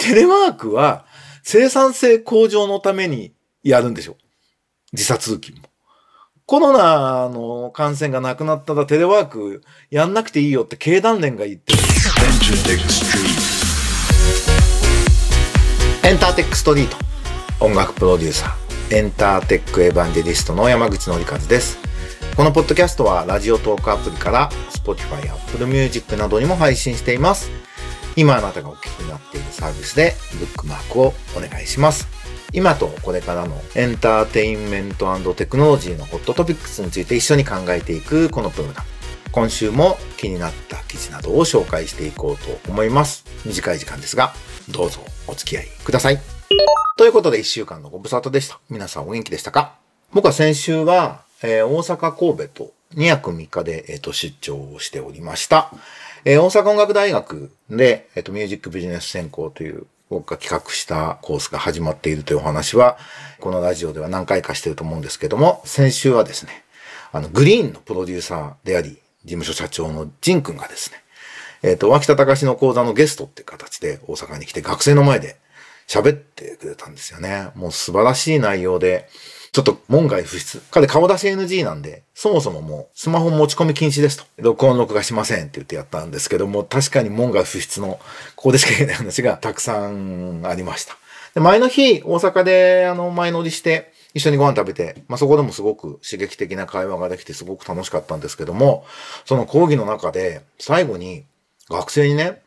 テレワークは生産性向上のためにやるんでしょ。時差通勤も。コロナの感染がなくなったらテレワークやんなくていいよって経団連が言ってる。エンターテックストリート。音楽プロデューサー、エンターテックエヴァンジェリストの山口のりかずです。このポッドキャストはラジオトークアプリから Spotify、Apple Music などにも配信しています。今あなたがお聞きになっているサービスでブックマークをお願いします。今とこれからのエンターテインメントテクノロジーのホットトピックスについて一緒に考えていくこのプログラム。今週も気になった記事などを紹介していこうと思います。短い時間ですが、どうぞお付き合いください。ということで一週間のご無沙汰でした。皆さんお元気でしたか？僕は先週は、えー、大阪神戸と2泊3日で、えーと、出張をしておりました。えー、大阪音楽大学で、えっ、と、ミュージックビジネス専攻という僕が企画したコースが始まっているというお話は、このラジオでは何回かしてると思うんですけども、先週はですね、あの、グリーンのプロデューサーであり、事務所社長のジン君がですね、えっ、ー、と、脇田隆の講座のゲストっていう形で大阪に来て学生の前で喋ってくれたんですよね。もう素晴らしい内容で、ちょっと門外不出。彼顔出し NG なんで、そもそももうスマホ持ち込み禁止ですと。録音録画しませんって言ってやったんですけども、確かに門外不出の、ここでしか言えない話がたくさんありました。で、前の日、大阪であの前乗りして、一緒にご飯食べて、まあ、そこでもすごく刺激的な会話ができてすごく楽しかったんですけども、その講義の中で最後に学生にね、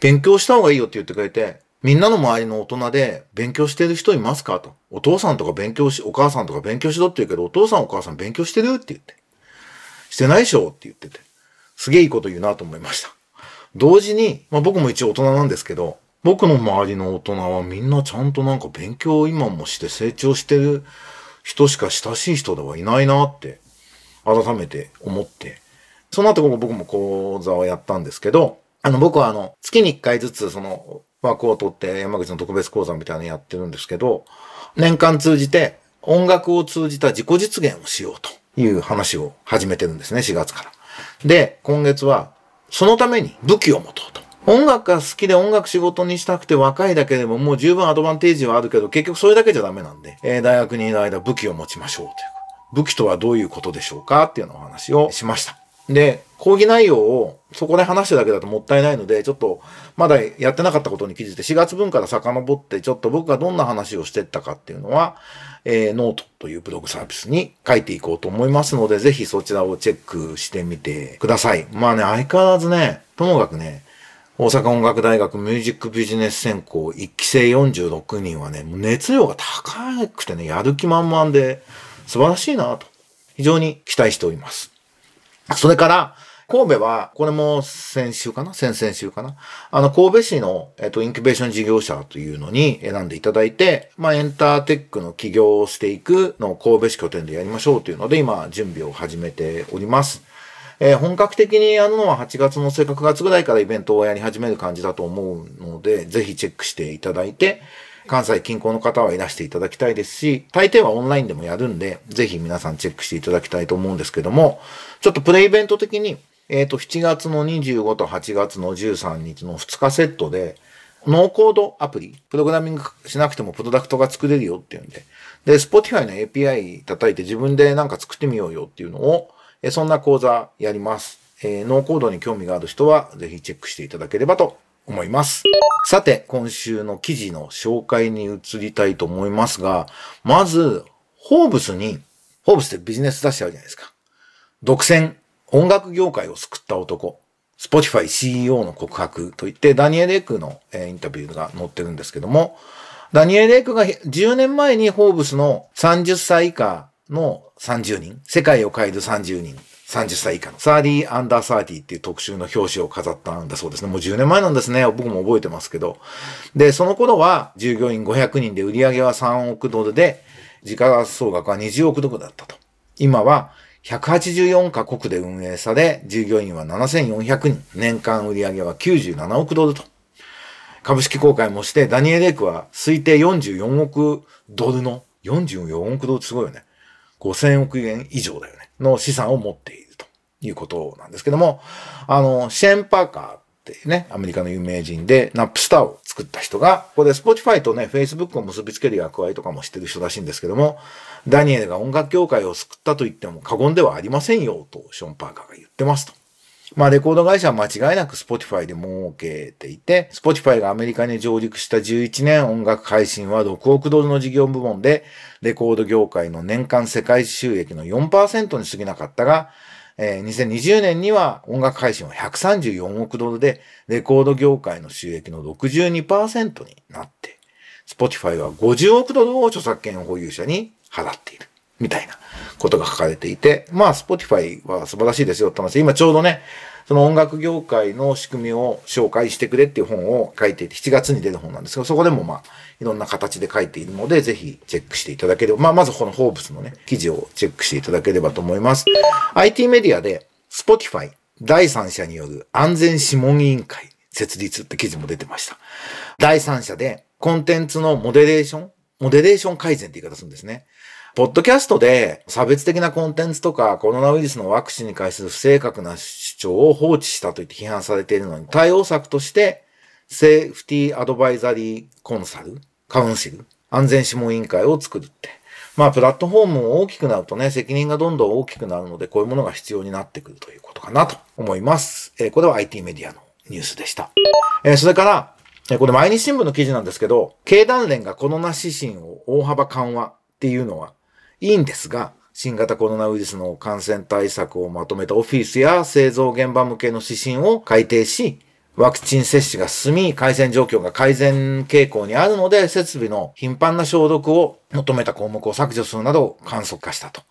勉強した方がいいよって言ってくれて、みんなの周りの大人で勉強してる人いますかと。お父さんとか勉強し、お母さんとか勉強しろって言うけど、お父さんお母さん勉強してるって言って。してないでしょって言ってて。すげえいいこと言うなと思いました。同時に、まあ僕も一応大人なんですけど、僕の周りの大人はみんなちゃんとなんか勉強を今もして成長してる人しか親しい人ではいないなって改めて思って、その後僕も講座をやったんですけど、あの僕はあの月に一回ずつその枠を取って山口の特別講座みたいなのやってるんですけど、年間通じて音楽を通じた自己実現をしようという話を始めてるんですね、4月から。で、今月はそのために武器を持とうと。音楽が好きで音楽仕事にしたくて若いだけでももう十分アドバンテージはあるけど、結局それだけじゃダメなんで、えー、大学にいる間武器を持ちましょうという。武器とはどういうことでしょうかっていうのをお話をしました。で、講義内容をそこで話してるだけだともったいないので、ちょっとまだやってなかったことに気づいて4月分から遡ってちょっと僕がどんな話をしてったかっていうのは、えー、ノートというブログサービスに書いていこうと思いますので、ぜひそちらをチェックしてみてください。まあね、相変わらずね、ともかくね、大阪音楽大学ミュージックビジネス専攻1期生46人はね、もう熱量が高くてね、やる気満々で素晴らしいなと、非常に期待しております。それから、神戸は、これも先週かな？先々週かな？あの、神戸市の、えっと、インキュベーション事業者というのに選んでいただいて、まあ、エンターテックの起業をしていくのを神戸市拠点でやりましょうというので、今、準備を始めております。えー、本格的にやるのは8月の末9月ぐらいからイベントをやり始める感じだと思うので、ぜひチェックしていただいて、関西近郊の方はいらしていただきたいですし、大抵はオンラインでもやるんで、ぜひ皆さんチェックしていただきたいと思うんですけども、ちょっとプレイベント的に、えっ、ー、と、7月の25と8月の13日の2日セットで、ノーコードアプリ、プログラミングしなくてもプロダクトが作れるよっていうんで、で、Spotify の API 叩いて自分でなんか作ってみようよっていうのを、えそんな講座やります。えー、ノーコードに興味がある人は、ぜひチェックしていただければと思います。さて、今週の記事の紹介に移りたいと思いますが、まず、ホーブスに、ホーブスってビジネス雑誌あるじゃないですか。独占、音楽業界を救った男。Spotify CEO の告白といって、ダニエル・エクの、インタビューが載ってるんですけども、ダニエル・エクが10年前にホーブスの30歳以下の30人、世界を変える30人30歳以下の、サーディーアンダーサーティっていう特集の表紙を飾ったんだそうですね。もう10年前なんですね。僕も覚えてますけど。で、その頃は従業員500人で売り上げは3億ドルで、時価総額は20億ドルだったと。今は184カ国で運営され、従業員は7400人、年間売り上げは97億ドルと。株式公開もして、ダニエル・レイクは推定44億ドルの、44億ドルすごいよね。5000億円以上だよね。の資産を持っているということなんですけども、あの、シェーン・パーカーっていうね、アメリカの有名人で、ナップスターを作った人が、ここで Spotify とね、Facebook を結びつける役割とかもしてる人らしいんですけども、ダニエルが音楽業界を救ったと言っても過言ではありませんよ、とショーン・パーカーが言ってますと。まあ、レコード会社は間違いなく Spotify で儲けていて、Spotify がアメリカに上陸した11年音楽配信は6億ドルの事業部門で、レコード業界の年間世界収益の4%に過ぎなかったが、えー、2020年には音楽配信は134億ドルで、レコード業界の収益の62%になって、Spotify は50億ドルを著作権保有者に払っている。みたいなことが書かれていて、まあ、Spotify は素晴らしいですよって話。今ちょうどね、その音楽業界の仕組みを紹介してくれっていう本を書いていて、7月に出る本なんですけど、そこでもまあ、いろんな形で書いているので、ぜひチェックしていただければ、まあ、まずこのフォーブスのね、記事をチェックしていただければと思います。IT メディアで、Spotify 第三者による安全諮問委員会設立って記事も出てました。第三者で、コンテンツのモデレーションモデレーション改善って言い方するんですね。ポッドキャストで差別的なコンテンツとかコロナウイルスのワクチンに関する不正確な主張を放置したと言って批判されているのに、対応策としてセーフティーアドバイザリーコンサル、カウンシル、安全諮問委員会を作るって。まあ、プラットフォームも大きくなるとね、責任がどんどん大きくなるので、こういうものが必要になってくるということかなと思います。えー、これは IT メディアのニュースでした。えー、それから、えー、これ毎日新聞の記事なんですけど、経団連がコロナ指針を大幅緩和っていうのは、いいんですが、新型コロナウイルスの感染対策をまとめたオフィスや製造現場向けの指針を改定し、ワクチン接種が進み、感染状況が改善傾向にあるので、設備の頻繁な消毒を求めた項目を削除するなどを簡素化したと。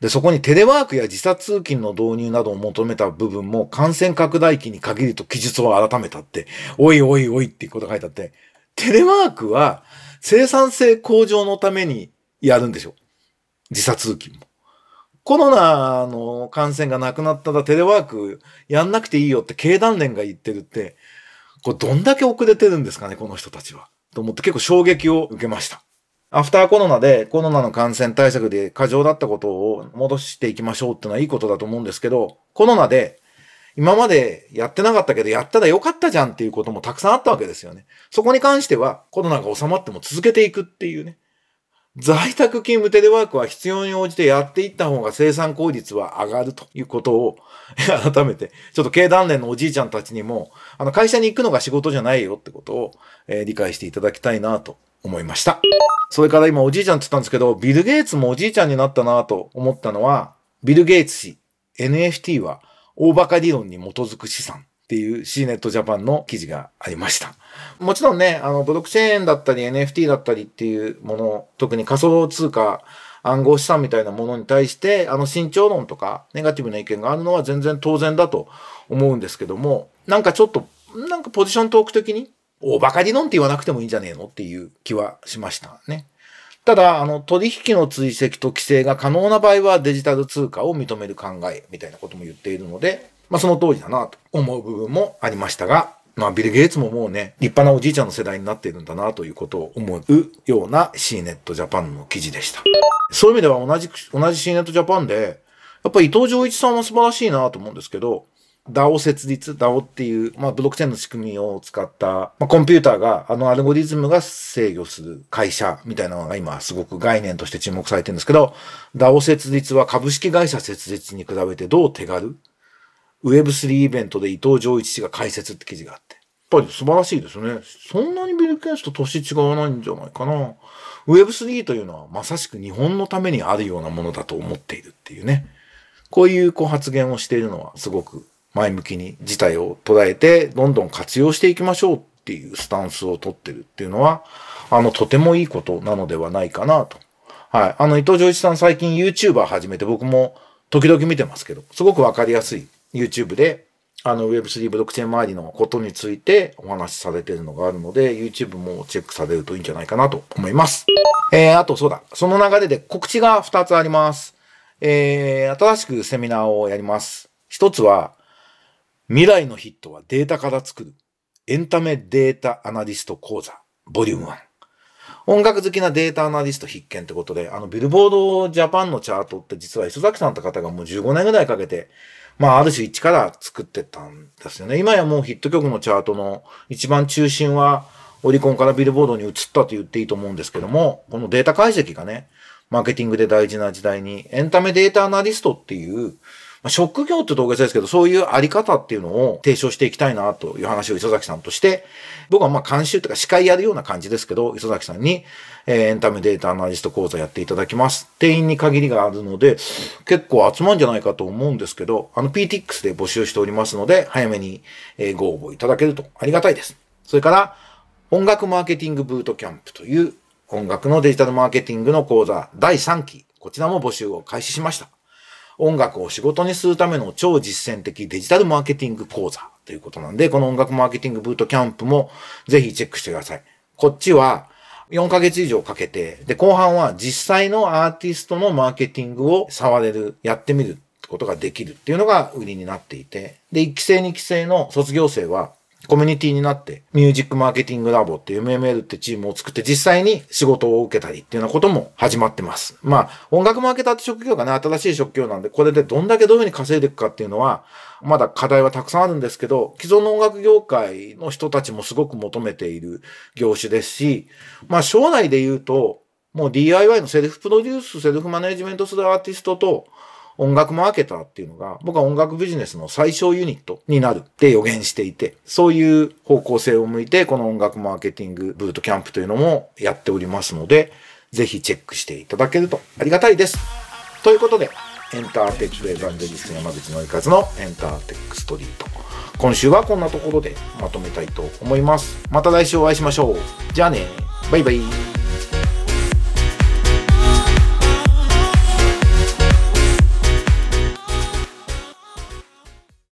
で、そこにテレワークや時差通勤の導入などを求めた部分も感染拡大期に限ると記述を改めたって、おいおいおいっていうことが書いてあって、テレワークは生産性向上のためにやるんでしょ。時差通勤も。コロナの感染がなくなったらテレワークやんなくていいよって経団連が言ってるって、これどんだけ遅れてるんですかね、この人たちは。と思って結構衝撃を受けました。アフターコロナでコロナの感染対策で過剰だったことを戻していきましょうってのはいいことだと思うんですけど、コロナで今までやってなかったけどやったらよかったじゃんっていうこともたくさんあったわけですよね。そこに関してはコロナが収まっても続けていくっていうね。在宅勤務テレワークは必要に応じてやっていった方が生産効率は上がるということを 改めて、ちょっと経団連のおじいちゃんたちにも、あの会社に行くのが仕事じゃないよってことを、えー、理解していただきたいなと思いました。それから今おじいちゃんって言ったんですけど、ビル・ゲイツもおじいちゃんになったなと思ったのは、ビル・ゲイツ氏、NFT は大バカ理論に基づく資産っていう C ネットジャパンの記事がありました。もちろんね、あの、ブロックチェーンだったり NFT だったりっていうもの、特に仮想通貨、暗号資産みたいなものに対して、あの、慎重論とか、ネガティブな意見があるのは全然当然だと思うんですけども、なんかちょっと、なんかポジショントーク的に、大バカ理論って言わなくてもいいんじゃねえのっていう気はしましたね。ただ、あの、取引の追跡と規制が可能な場合はデジタル通貨を認める考えみたいなことも言っているので、まあその通りだなと思う部分もありましたが、まあ、ビル・ゲイツももうね、立派なおじいちゃんの世代になっているんだなということを思うような C ネットジャパンの記事でした。そういう意味では同じ、同じ C ネットジャパンで、やっぱり伊藤浄一さんは素晴らしいなと思うんですけど、DAO 設立、DAO っていう、まあ、ブロックチェーンの仕組みを使った、まあ、コンピューターが、あのアルゴリズムが制御する会社みたいなのが今すごく概念として注目されてるんですけど、DAO 設立は株式会社設立に比べてどう手軽 Web3 イベントで伊藤浄一氏が解説って記事があって。やっぱり素晴らしいですね。そんなにビル・ケンスと年違わないんじゃないかな。Web3 というのはまさしく日本のためにあるようなものだと思っているっていうね。こういうこう発言をしているのはすごく前向きに事態を捉えてどんどん活用していきましょうっていうスタンスを取ってるっていうのは、あの、とてもいいことなのではないかなと。はい。あの、伊藤浄一さん最近 YouTuber 始めて僕も時々見てますけど、すごくわかりやすい YouTube で、あの Web3 ブロックチェーン周りのことについてお話しされているのがあるので、YouTube もチェックされるといいんじゃないかなと思います。えー、あとそうだ、その流れで告知が2つあります。えー、新しくセミナーをやります。一つは、未来のヒットはデータから作る。エンタメデータアナリスト講座、ボリューム1。音楽好きなデータアナリスト必見ってことで、あの、ビルボードジャパンのチャートって実は磯崎さんって方がもう15年ぐらいかけてまあ、ある種一から作ってたんですよね。今やもうヒット曲のチャートの一番中心は、オリコンからビルボードに移ったと言っていいと思うんですけども、このデータ解析がね、マーケティングで大事な時代に、エンタメデータアナリストっていう、まあ、職業って大げさですけど、そういうあり方っていうのを提唱していきたいなという話を磯崎さんとして、僕はまあ監修とか司会やるような感じですけど、磯崎さんに、えー、エンタメデータアナリスト講座やっていただきます。定員に限りがあるので、結構集まるんじゃないかと思うんですけど、あの PTX で募集しておりますので、早めにご応募いただけるとありがたいです。それから、音楽マーケティングブートキャンプという音楽のデジタルマーケティングの講座第3期、こちらも募集を開始しました。音楽を仕事にするための超実践的デジタルマーケティング講座ということなんで、この音楽マーケティングブートキャンプもぜひチェックしてください。こっちは4ヶ月以上かけて、で、後半は実際のアーティストのマーケティングを触れる、やってみることができるっていうのが売りになっていて、で、1期生2期生の卒業生はコミュニティになって、ミュージックマーケティングラボっていう MML ってチームを作って実際に仕事を受けたりっていうようなことも始まってます。まあ、音楽マーケターって職業がね、新しい職業なんで、これでどんだけどういうふうに稼いでいくかっていうのは、まだ課題はたくさんあるんですけど、既存の音楽業界の人たちもすごく求めている業種ですし、まあ将来で言うと、もう DIY のセルフプロデュース、セルフマネジメントするアーティストと、音楽マーケターっていうのが、僕は音楽ビジネスの最小ユニットになるって予言していて、そういう方向性を向いて、この音楽マーケティングブートキャンプというのもやっておりますので、ぜひチェックしていただけるとありがたいです。ということで、エンターテックエヴァンデリスト山口のりかずのエンターテックストリート。今週はこんなところでまとめたいと思います。また来週お会いしましょう。じゃあね。バイバイ。